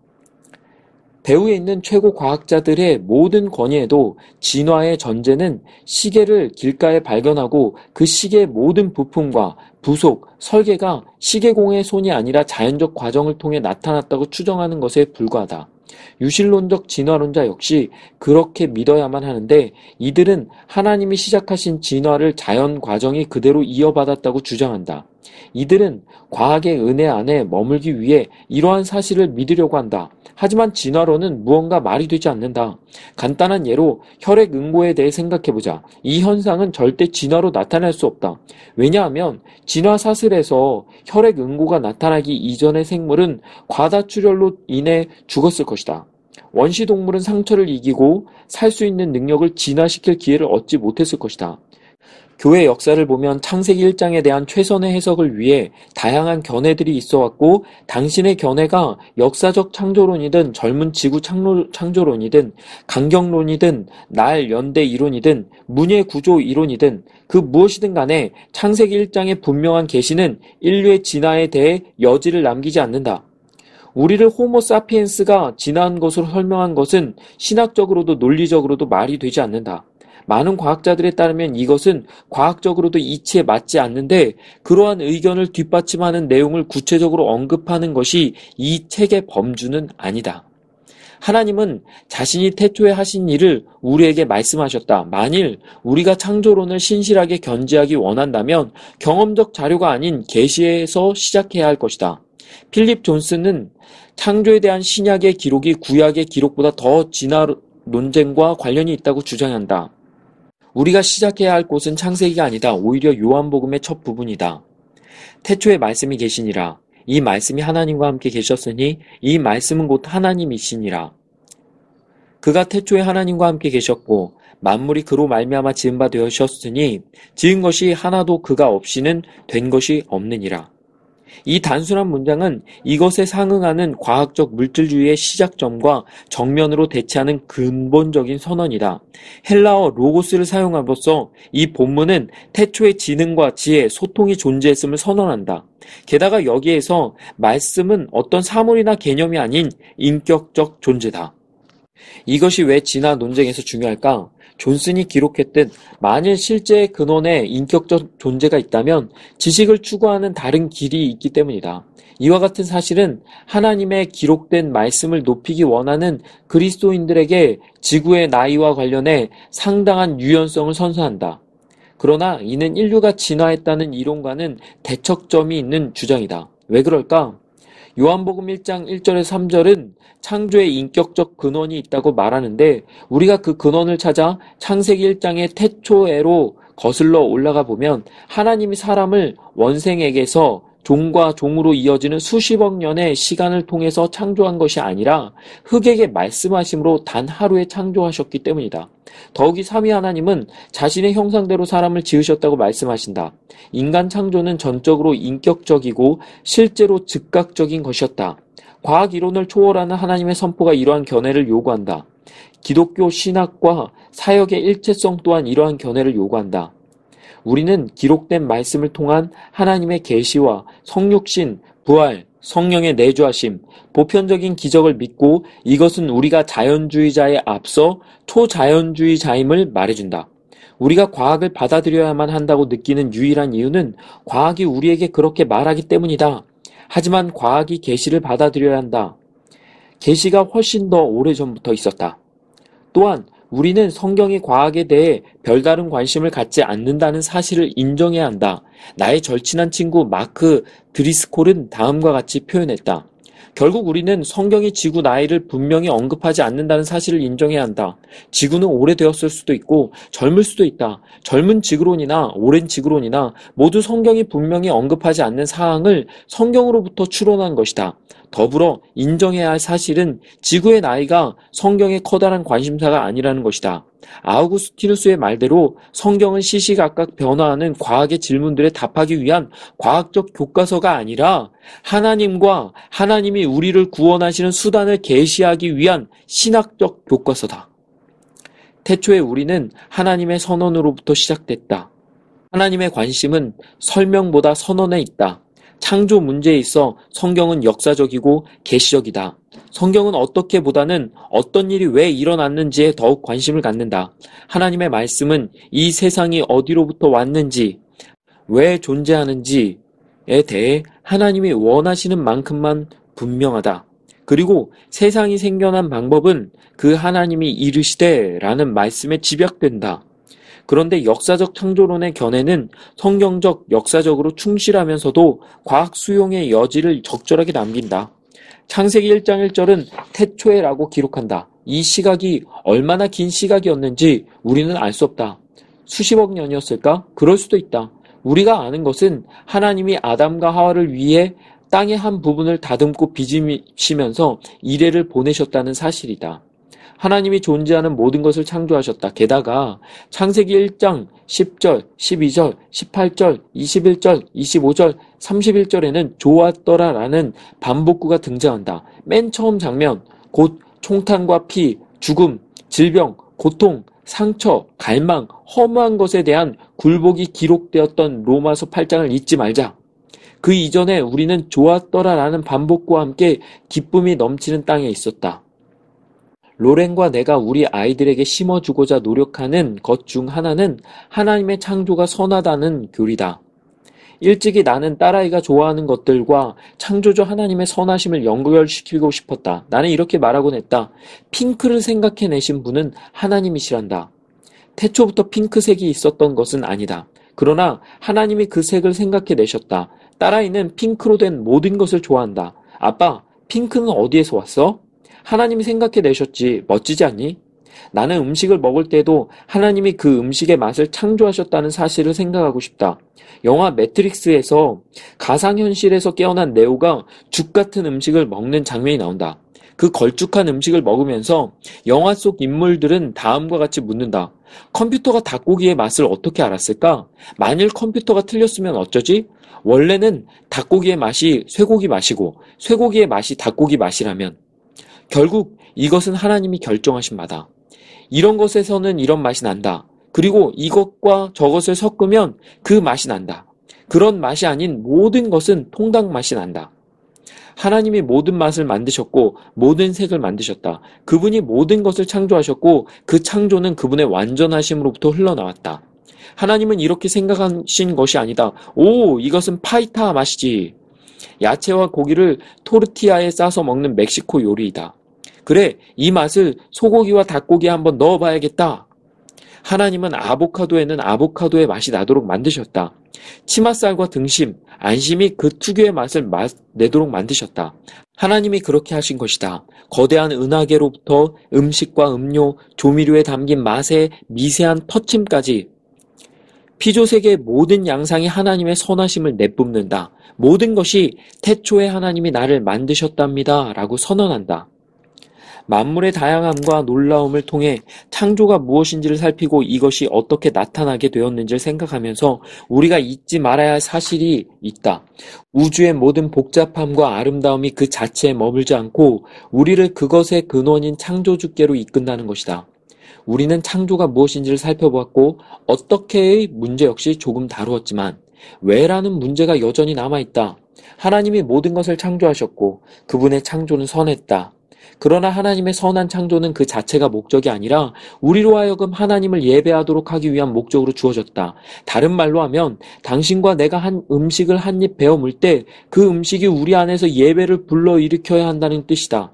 배후에 있는 최고 과학자들의 모든 권위에도 진화의 전제는 시계를 길가에 발견하고 그 시계의 모든 부품과 부속, 설계가 시계공의 손이 아니라 자연적 과정을 통해 나타났다고 추정하는 것에 불과하다. 유실론적 진화론자 역시 그렇게 믿어야만 하는데 이들은 하나님이 시작하신 진화를 자연 과정이 그대로 이어받았다고 주장한다. 이들은 과학의 은혜 안에 머물기 위해 이러한 사실을 믿으려고 한다. 하지만 진화론은 무언가 말이 되지 않는다. 간단한 예로 혈액 응고에 대해 생각해보자. 이 현상은 절대 진화로 나타날 수 없다. 왜냐하면 진화 사슬에서 혈액 응고가 나타나기 이전의 생물은 과다출혈로 인해 죽었을 것이다. 원시 동물은 상처를 이기고 살 수 있는 능력을 진화시킬 기회를 얻지 못했을 것이다. 교회 역사를 보면 창세기 1장에 대한 최선의 해석을 위해 다양한 견해들이 있어 왔고 당신의 견해가 역사적 창조론이든 젊은 지구 창조, 론이든 강경론이든 날 연대 이론이든 문예 구조 이론이든 그 무엇이든 간에 창세기 1장의 분명한 계시는 인류의 진화에 대해 여지를 남기지 않는다. 우리를 호모 사피엔스가 진화한 것으로 설명한 것은 신학적으로도 논리적으로도 말이 되지 않는다. 많은 과학자들에 따르면 이것은 과학적으로도 이치에 맞지 않는데 그러한 의견을 뒷받침하는 내용을 구체적으로 언급하는 것이 이 책의 범주는 아니다. 하나님은 자신이 태초에 하신 일을 우리에게 말씀하셨다. 만일 우리가 창조론을 신실하게 견지하기 원한다면 경험적 자료가 아닌 계시에서 시작해야 할 것이다. 필립 존슨은 창조에 대한 신약의 기록이 구약의 기록보다 더 진화 논쟁과 관련이 있다고 주장한다. 우리가 시작해야 할 곳은 창세기가 아니다. 오히려 요한복음의 첫 부분이다. 태초에 말씀이 계시니라. 이 말씀이 하나님과 함께 계셨으니 이 말씀은 곧 하나님이시니라. 그가 태초에 하나님과 함께 계셨고 만물이 그로 말미암아 지은 바 되셨으니 지은 것이 하나도 그가 없이는 된 것이 없느니라. 이 단순한 문장은 이것에 상응하는 과학적 물질주의의 시작점과 정면으로 대치하는 근본적인 선언이다. 헬라어 로고스를 사용함으로써 이 본문은 태초의 지능과 지혜, 소통이 존재했음을 선언한다. 게다가 여기에서 말씀은 어떤 사물이나 개념이 아닌 인격적 존재다. 이것이 왜 진화 논쟁에서 중요할까? 존슨이 기록했듯 만일 실제 근원에 인격적 존재가 있다면 지식을 추구하는 다른 길이 있기 때문이다. 이와 같은 사실은 하나님의 기록된 말씀을 높이기 원하는 그리스도인들에게 지구의 나이와 관련해 상당한 유연성을 선사한다. 그러나 이는 인류가 진화했다는 이론과는 대척점이 있는 주장이다. 왜 그럴까? 요한복음 1장 1절에서 3절은 창조의 인격적 근원이 있다고 말하는데 우리가 그 근원을 찾아 창세기 1장의 태초에로 거슬러 올라가 보면 하나님이 사람을 원생에게서 종과 종으로 이어지는 수십억 년의 시간을 통해서 창조한 것이 아니라 흑에게 말씀하심으로 단 하루에 창조하셨기 때문이다. 더욱이 삼위 하나님은 자신의 형상대로 사람을 지으셨다고 말씀하신다. 인간 창조는 전적으로 인격적이고 실제로 즉각적인 것이었다. 과학 이론을 초월하는 하나님의 선포가 이러한 견해를 요구한다. 기독교 신학과 사역의 일체성 또한 이러한 견해를 요구한다. 우리는 기록된 말씀을 통한 하나님의 계시와 성육신, 부활, 성령의 내주하심, 보편적인 기적을 믿고 이것은 우리가 자연주의자에 앞서 초자연주의자임을 말해준다. 우리가 과학을 받아들여야만 한다고 느끼는 유일한 이유는 과학이 우리에게 그렇게 말하기 때문이다. 하지만 과학이 계시를 받아들여야 한다. 계시가 훨씬 더 오래전부터 있었다. 또한 우리는 성경이 과학에 대해 별다른 관심을 갖지 않는다는 사실을 인정해야 한다. 나의 절친한 친구 마크 드리스콜은 다음과 같이 표현했다. 결국 우리는 성경이 지구 나이를 분명히 언급하지 않는다는 사실을 인정해야 한다. 지구는 오래되었을 수도 있고 젊을 수도 있다. 젊은 지구론이나 오랜 지구론이나 모두 성경이 분명히 언급하지 않는 사항을 성경으로부터 추론한 것이다. 더불어 인정해야 할 사실은 지구의 나이가 성경의 커다란 관심사가 아니라는 것이다. 아우구스티누스의 말대로 성경은 시시각각 변화하는 과학의 질문들에 답하기 위한 과학적 교과서가 아니라 하나님과 하나님이 우리를 구원하시는 수단을 계시하기 위한 신학적 교과서다. 태초에 우리는 하나님의 선언으로부터 시작됐다. 하나님의 관심은 설명보다 선언에 있다. 창조 문제에 있어 성경은 역사적이고 계시적이다. 성경은 어떻게 보다는 어떤 일이 왜 일어났는지에 더욱 관심을 갖는다. 하나님의 말씀은 이 세상이 어디로부터 왔는지, 왜 존재하는지에 대해 하나님이 원하시는 만큼만 분명하다. 그리고 세상이 생겨난 방법은 그 하나님이 이르시되 라는 말씀에 집약된다. 그런데 역사적 창조론의 견해는 성경적, 역사적으로 충실하면서도 과학 수용의 여지를 적절하게 남긴다. 창세기 1장 1절은 태초에라고 기록한다. 이 시각이 얼마나 긴 시각이었는지 우리는 알 수 없다. 수십억 년이었을까? 그럴 수도 있다. 우리가 아는 것은 하나님이 아담과 하와를 위해 땅의 한 부분을 다듬고 빚으시면서 이래를 보내셨다는 사실이다. 하나님이 존재하는 모든 것을 창조하셨다. 게다가 창세기 1장 10절, 12절, 18절, 21절, 25절, 31절에는 좋았더라 라는 반복구가 등장한다. 맨 처음 장면, 곧 총탄과 피, 죽음, 질병, 고통, 상처, 갈망, 허무한 것에 대한 굴복이 기록되었던 로마서 8장을 잊지 말자. 그 이전에 우리는 좋았더라 라는 반복과 함께 기쁨이 넘치는 땅에 있었다. 로렌과 내가 우리 아이들에게 심어주고자 노력하는 것 중 하나는 하나님의 창조가 선하다는 교리다. 일찍이 나는 딸아이가 좋아하는 것들과 창조주 하나님의 선하심을 연결시키고 싶었다. 나는 이렇게 말하곤 했다. 핑크를 생각해내신 분은 하나님이시란다. 태초부터 핑크색이 있었던 것은 아니다. 그러나 하나님이 그 색을 생각해내셨다. 딸아이는 핑크로 된 모든 것을 좋아한다. 아빠, 핑크는 어디에서 왔어? 하나님이 생각해 내셨지 멋지지 않니? 나는 음식을 먹을 때도 하나님이 그 음식의 맛을 창조하셨다는 사실을 생각하고 싶다. 영화 매트릭스에서 가상현실에서 깨어난 네오가 죽 같은 음식을 먹는 장면이 나온다. 그 걸쭉한 음식을 먹으면서 영화 속 인물들은 다음과 같이 묻는다. 컴퓨터가 닭고기의 맛을 어떻게 알았을까? 만일 컴퓨터가 틀렸으면 어쩌지? 원래는 닭고기의 맛이 쇠고기 맛이고 쇠고기의 맛이 닭고기 맛이라면 결국 이것은 하나님이 결정하신 바다. 이런 것에서는 이런 맛이 난다. 그리고 이것과 저것을 섞으면 그 맛이 난다. 그런 맛이 아닌 모든 것은 통닭 맛이 난다. 하나님이 모든 맛을 만드셨고 모든 색을 만드셨다. 그분이 모든 것을 창조하셨고 그 창조는 그분의 완전하심으로부터 흘러나왔다. 하나님은 이렇게 생각하신 것이 아니다. 오, 이것은 파이타 맛이지. 야채와 고기를 토르티아에 싸서 먹는 멕시코 요리이다. 그래, 이 맛을 소고기와 닭고기에 한번 넣어봐야겠다. 하나님은 아보카도에는 아보카도의 맛이 나도록 만드셨다. 치맛살과 등심, 안심이 그 특유의 맛을 내도록 만드셨다. 하나님이 그렇게 하신 것이다. 거대한 은하계로부터 음식과 음료, 조미료에 담긴 맛의 미세한 터침까지 피조 세계의 모든 양상이 하나님의 선하심을 내뿜는다. 모든 것이 태초에 하나님이 나를 만드셨답니다. 라고 선언한다. 만물의 다양함과 놀라움을 통해 창조가 무엇인지를 살피고 이것이 어떻게 나타나게 되었는지를 생각하면서 우리가 잊지 말아야 할 사실이 있다. 우주의 모든 복잡함과 아름다움이 그 자체에 머물지 않고 우리를 그것의 근원인 창조주께로 이끈다는 것이다. 우리는 창조가 무엇인지를 살펴보았고 어떻게의 문제 역시 조금 다루었지만 왜라는 문제가 여전히 남아있다. 하나님이 모든 것을 창조하셨고 그분의 창조는 선했다. 그러나 하나님의 선한 창조는 그 자체가 목적이 아니라 우리로 하여금 하나님을 예배하도록 하기 위한 목적으로 주어졌다. 다른 말로 하면 당신과 내가 한 음식을 한 입 베어 물 때 그 음식이 우리 안에서 예배를 불러일으켜야 한다는 뜻이다.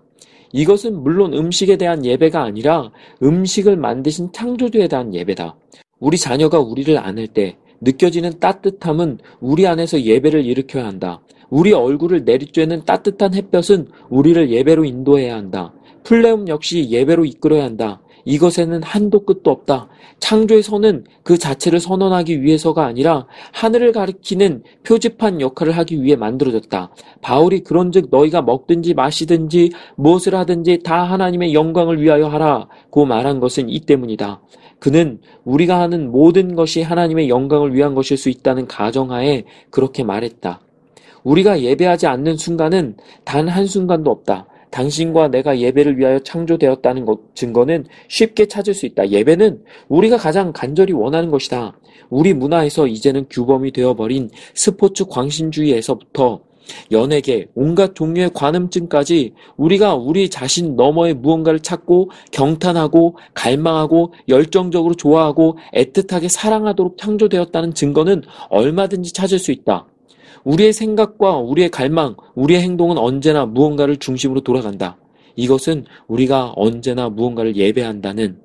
이것은 물론 음식에 대한 예배가 아니라 음식을 만드신 창조주에 대한 예배다. 우리 자녀가 우리를 안을 때 느껴지는 따뜻함은 우리 안에서 예배를 일으켜야 한다. 우리 얼굴을 내리쬐는 따뜻한 햇볕은 우리를 예배로 인도해야 한다. 플레움 역시 예배로 이끌어야 한다. 이것에는 한도 끝도 없다. 창조의 선은 그 자체를 선언하기 위해서가 아니라 하늘을 가리키는 표지판 역할을 하기 위해 만들어졌다. 바울이 그런즉 너희가 먹든지 마시든지 무엇을 하든지 다 하나님의 영광을 위하여 하라고 말한 것은 이 때문이다. 그는 우리가 하는 모든 것이 하나님의 영광을 위한 것일 수 있다는 가정하에 그렇게 말했다. 우리가 예배하지 않는 순간은 단 한순간도 없다. 당신과 내가 예배를 위하여 창조되었다는 것, 증거는 쉽게 찾을 수 있다. 예배는 우리가 가장 간절히 원하는 것이다. 우리 문화에서 이제는 규범이 되어버린 스포츠 광신주의에서부터 연예계, 온갖 종류의 관음증까지 우리가 우리 자신 너머의 무언가를 찾고 경탄하고 갈망하고 열정적으로 좋아하고 애틋하게 사랑하도록 창조되었다는 증거는 얼마든지 찾을 수 있다. 우리의 생각과 우리의 갈망, 우리의 행동은 언제나 무언가를 중심으로 돌아간다. 이것은 우리가 언제나 무언가를 예배한다는,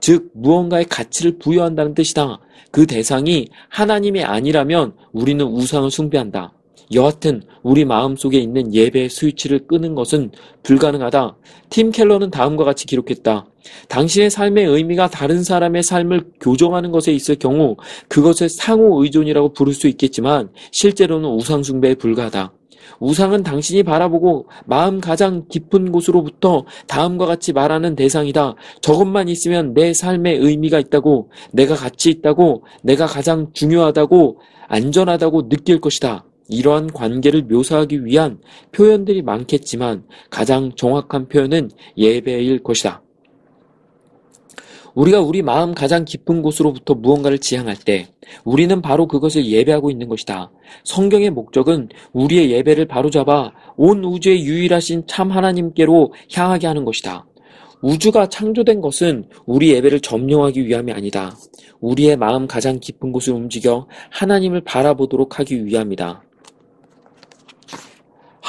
즉, 무언가의 가치를 부여한다는 뜻이다. 그 대상이 하나님이 아니라면 우리는 우상을 숭배한다. 여하튼 우리 마음속에 있는 예배의 스위치를 끄는 것은 불가능하다. 팀 켈러는 다음과 같이 기록했다. 당신의 삶의 의미가 다른 사람의 삶을 교정하는 것에 있을 경우 그것을 상호 의존이라고 부를 수 있겠지만 실제로는 우상 숭배에 불과하다. 우상은 당신이 바라보고 마음 가장 깊은 곳으로부터 다음과 같이 말하는 대상이다. 저것만 있으면 내 삶에 의미가 있다고, 내가 가치 있다고, 내가 가장 중요하다고, 안전하다고 느낄 것이다. 이러한 관계를 묘사하기 위한 표현들이 많겠지만 가장 정확한 표현은 예배일 것이다. 우리가 우리 마음 가장 깊은 곳으로부터 무언가를 지향할 때 우리는 바로 그것을 예배하고 있는 것이다. 성경의 목적은 우리의 예배를 바로잡아 온 우주의 유일하신 참 하나님께로 향하게 하는 것이다. 우주가 창조된 것은 우리 예배를 점령하기 위함이 아니다. 우리의 마음 가장 깊은 곳을 움직여 하나님을 바라보도록 하기 위함이다.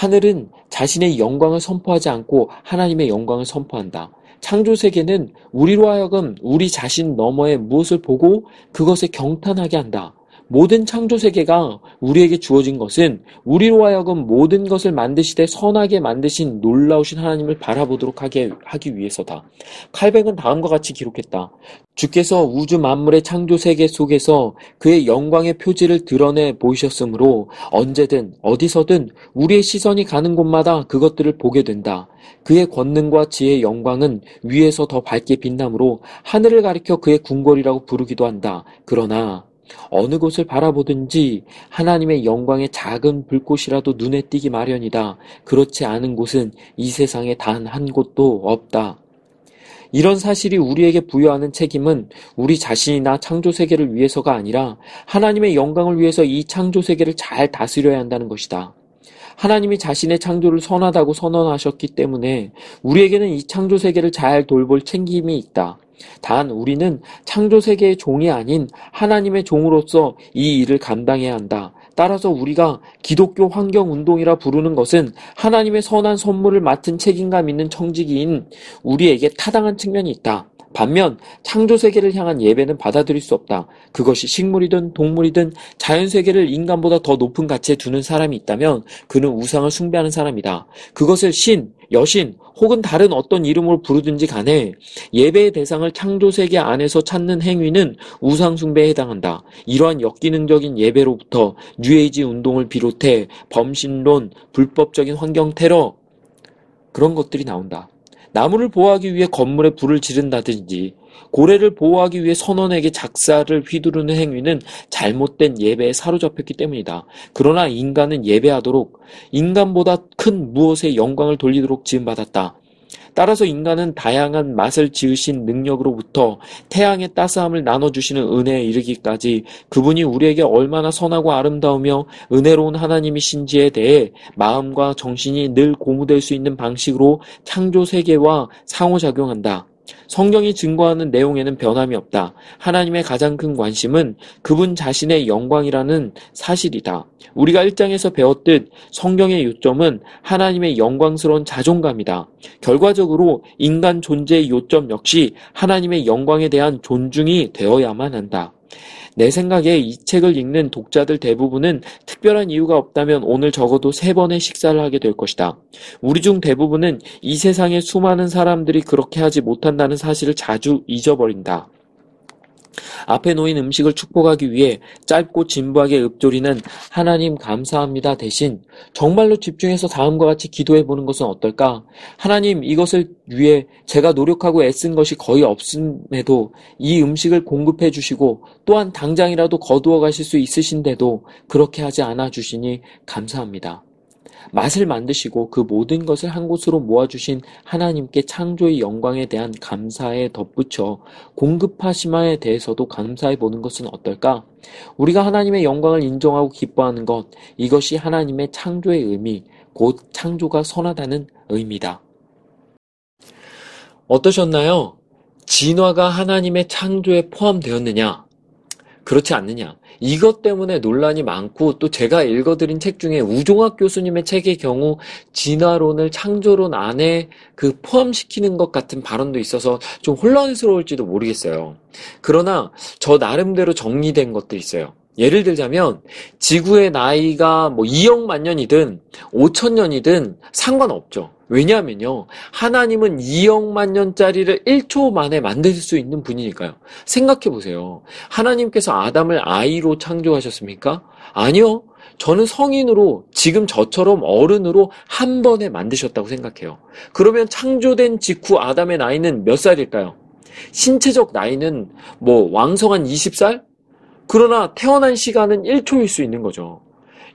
하늘은 자신의 영광을 선포하지 않고 하나님의 영광을 선포한다. 창조 세계는 우리로 하여금 우리 자신 너머에 무엇을 보고 그것에 경탄하게 한다. 모든 창조 세계가 우리에게 주어진 것은 우리로 하여금 모든 것을 만드시되 선하게 만드신 놀라우신 하나님을 바라보도록 하게 하기 위해서다. 칼뱅은 다음과 같이 기록했다. 주께서 우주 만물의 창조 세계 속에서 그의 영광의 표지를 드러내 보이셨으므로 언제든 어디서든 우리의 시선이 가는 곳마다 그것들을 보게 된다. 그의 권능과 지혜의 영광은 위에서 더 밝게 빛나므로 하늘을 가리켜 그의 궁궐이라고 부르기도 한다. 그러나 어느 곳을 바라보든지 하나님의 영광의 작은 불꽃이라도 눈에 띄기 마련이다. 그렇지 않은 곳은 이 세상에 단 한 곳도 없다. 이런 사실이 우리에게 부여하는 책임은 우리 자신이나 창조 세계를 위해서가 아니라 하나님의 영광을 위해서 이 창조 세계를 잘 다스려야 한다는 것이다. 하나님이 자신의 창조를 선하다고 선언하셨기 때문에 우리에게는 이 창조 세계를 잘 돌볼 책임이 있다. 단 우리는 창조 세계의 종이 아닌 하나님의 종으로서 이 일을 감당해야 한다. 따라서 우리가 기독교 환경 운동이라 부르는 것은 하나님의 선한 선물을 맡은 책임감 있는 청지기인 우리에게 타당한 측면이 있다. 반면 창조 세계를 향한 예배는 받아들일 수 없다. 그것이 식물이든 동물이든 자연 세계를 인간보다 더 높은 가치에 두는 사람이 있다면 그는 우상을 숭배하는 사람이다. 그것을 신, 여신 혹은 다른 어떤 이름으로 부르든지 간에 예배의 대상을 창조세계 안에서 찾는 행위는 우상숭배에 해당한다. 이러한 역기능적인 예배로부터 뉴에이지 운동을 비롯해 범신론, 불법적인 환경 테러 그런 것들이 나온다. 나무를 보호하기 위해 건물에 불을 지른다든지 고래를 보호하기 위해 선원에게 작사를 휘두르는 행위는 잘못된 예배에 사로잡혔기 때문이다. 그러나 인간은 예배하도록 인간보다 큰 무엇에 영광을 돌리도록 지음받았다. 따라서 인간은 다양한 맛을 지으신 능력으로부터 태양의 따스함을 나눠주시는 은혜에 이르기까지 그분이 우리에게 얼마나 선하고 아름다우며 은혜로운 하나님이신지에 대해 마음과 정신이 늘 고무될 수 있는 방식으로 창조 세계와 상호작용한다. 성경이 증거하는 내용에는 변함이 없다. 하나님의 가장 큰 관심은 그분 자신의 영광이라는 사실이다. 우리가 1장에서 배웠듯 성경의 요점은 하나님의 영광스러운 자존감이다. 결과적으로 인간 존재의 요점 역시 하나님의 영광에 대한 존중이 되어야만 한다. 내 생각에 이 책을 읽는 독자들 대부분은 특별한 이유가 없다면 오늘 적어도 세 번의 식사를 하게 될 것이다. 우리 중 대부분은 이 세상의 수많은 사람들이 그렇게 하지 못한다는 사실을 자주 잊어버린다. 앞에 놓인 음식을 축복하기 위해 짧고 진부하게 읊조리는 하나님 감사합니다 대신 정말로 집중해서 다음과 같이 기도해 보는 것은 어떨까? 하나님 이것을 위해 제가 노력하고 애쓴 것이 거의 없음에도 이 음식을 공급해 주시고 또한 당장이라도 거두어 가실 수 있으신데도 그렇게 하지 않아 주시니 감사합니다. 맛을 만드시고 그 모든 것을 한 곳으로 모아주신 하나님께 창조의 영광에 대한 감사에 덧붙여 공급하심에 대해서도 감사해 보는 것은 어떨까? 우리가 하나님의 영광을 인정하고 기뻐하는 것, 이것이 하나님의 창조의 의미, 곧 창조가 선하다는 의미다. 어떠셨나요? 진화가 하나님의 창조에 포함되었느냐? 그렇지 않느냐? 이것 때문에 논란이 많고 또 제가 읽어드린 책 중에 우종학 교수님의 책의 경우 진화론을 창조론 안에 그 포함시키는 것 같은 발언도 있어서 좀 혼란스러울지도 모르겠어요. 그러나 저 나름대로 정리된 것도 있어요. 예를 들자면 지구의 나이가 뭐 2억 만 년이든 5천 년이든 상관없죠. 왜냐하면요. 하나님은 2억만 년짜리를 1초 만에 만들 수 있는 분이니까요. 생각해 보세요. 하나님께서 아담을 아이로 창조하셨습니까? 아니요. 저는 성인으로 지금 저처럼 어른으로 한 번에 만드셨다고 생각해요. 그러면 창조된 직후 아담의 나이는 몇 살일까요? 신체적 나이는 뭐 왕성한 20살? 그러나 태어난 시간은 1초일 수 있는 거죠.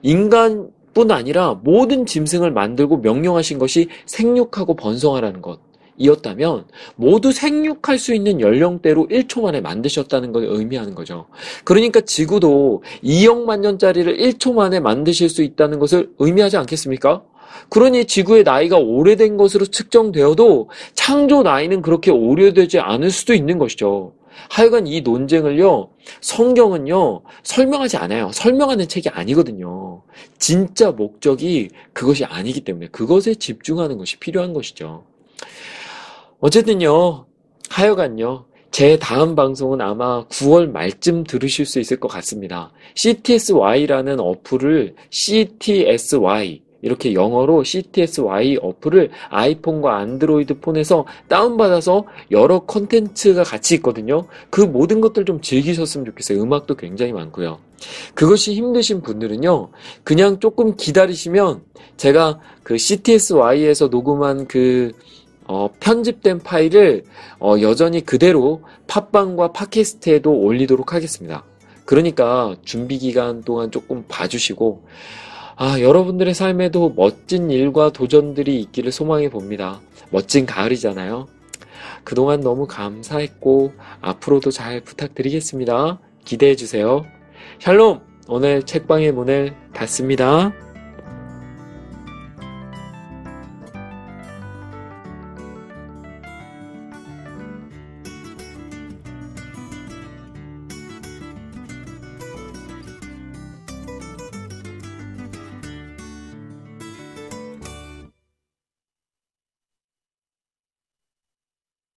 인간 뿐 아니라 모든 짐승을 만들고 명령하신 것이 생육하고 번성하라는 것. 이었다면 모두 생육할 수 있는 연령대로 1초 만에 만드셨다는 걸 의미하는 거죠. 그러니까 지구도 2억만 년짜리를 1초 만에 만드실 수 있다는 것을 의미하지 않겠습니까? 그러니 지구의 나이가 오래된 것으로 측정되어도 창조 나이는 그렇게 오래되지 않을 수도 있는 것이죠. 하여간 이 논쟁을요, 성경은요, 설명하지 않아요. 설명하는 책이 아니거든요. 진짜 목적이 그것이 아니기 때문에 그것에 집중하는 것이 필요한 것이죠. 어쨌든요, 하여간요, 제 다음 방송은 아마 9월 말쯤 들으실 수 있을 것 같습니다. CTSY라는 어플을 CTSY, 이렇게 영어로 CTSY 어플을 아이폰과 안드로이드 폰에서 다운받아서 여러 컨텐츠가 같이 있거든요. 그 모든 것들 좀 즐기셨으면 좋겠어요. 음악도 굉장히 많고요. 그것이 힘드신 분들은요, 그냥 조금 기다리시면 제가 그 CTSY에서 녹음한 그 어, 편집된 파일을 어, 여전히 그대로 팟빵과 팟캐스트에도 올리도록 하겠습니다. 그러니까 준비 기간 동안 조금 봐주시고 아, 여러분들의 삶에도 멋진 일과 도전들이 있기를 소망해 봅니다. 멋진 가을이잖아요. 그동안 너무 감사했고, 앞으로도 잘 부탁드리겠습니다. 기대해 주세요. 샬롬! 오늘 책방의 문을 닫습니다.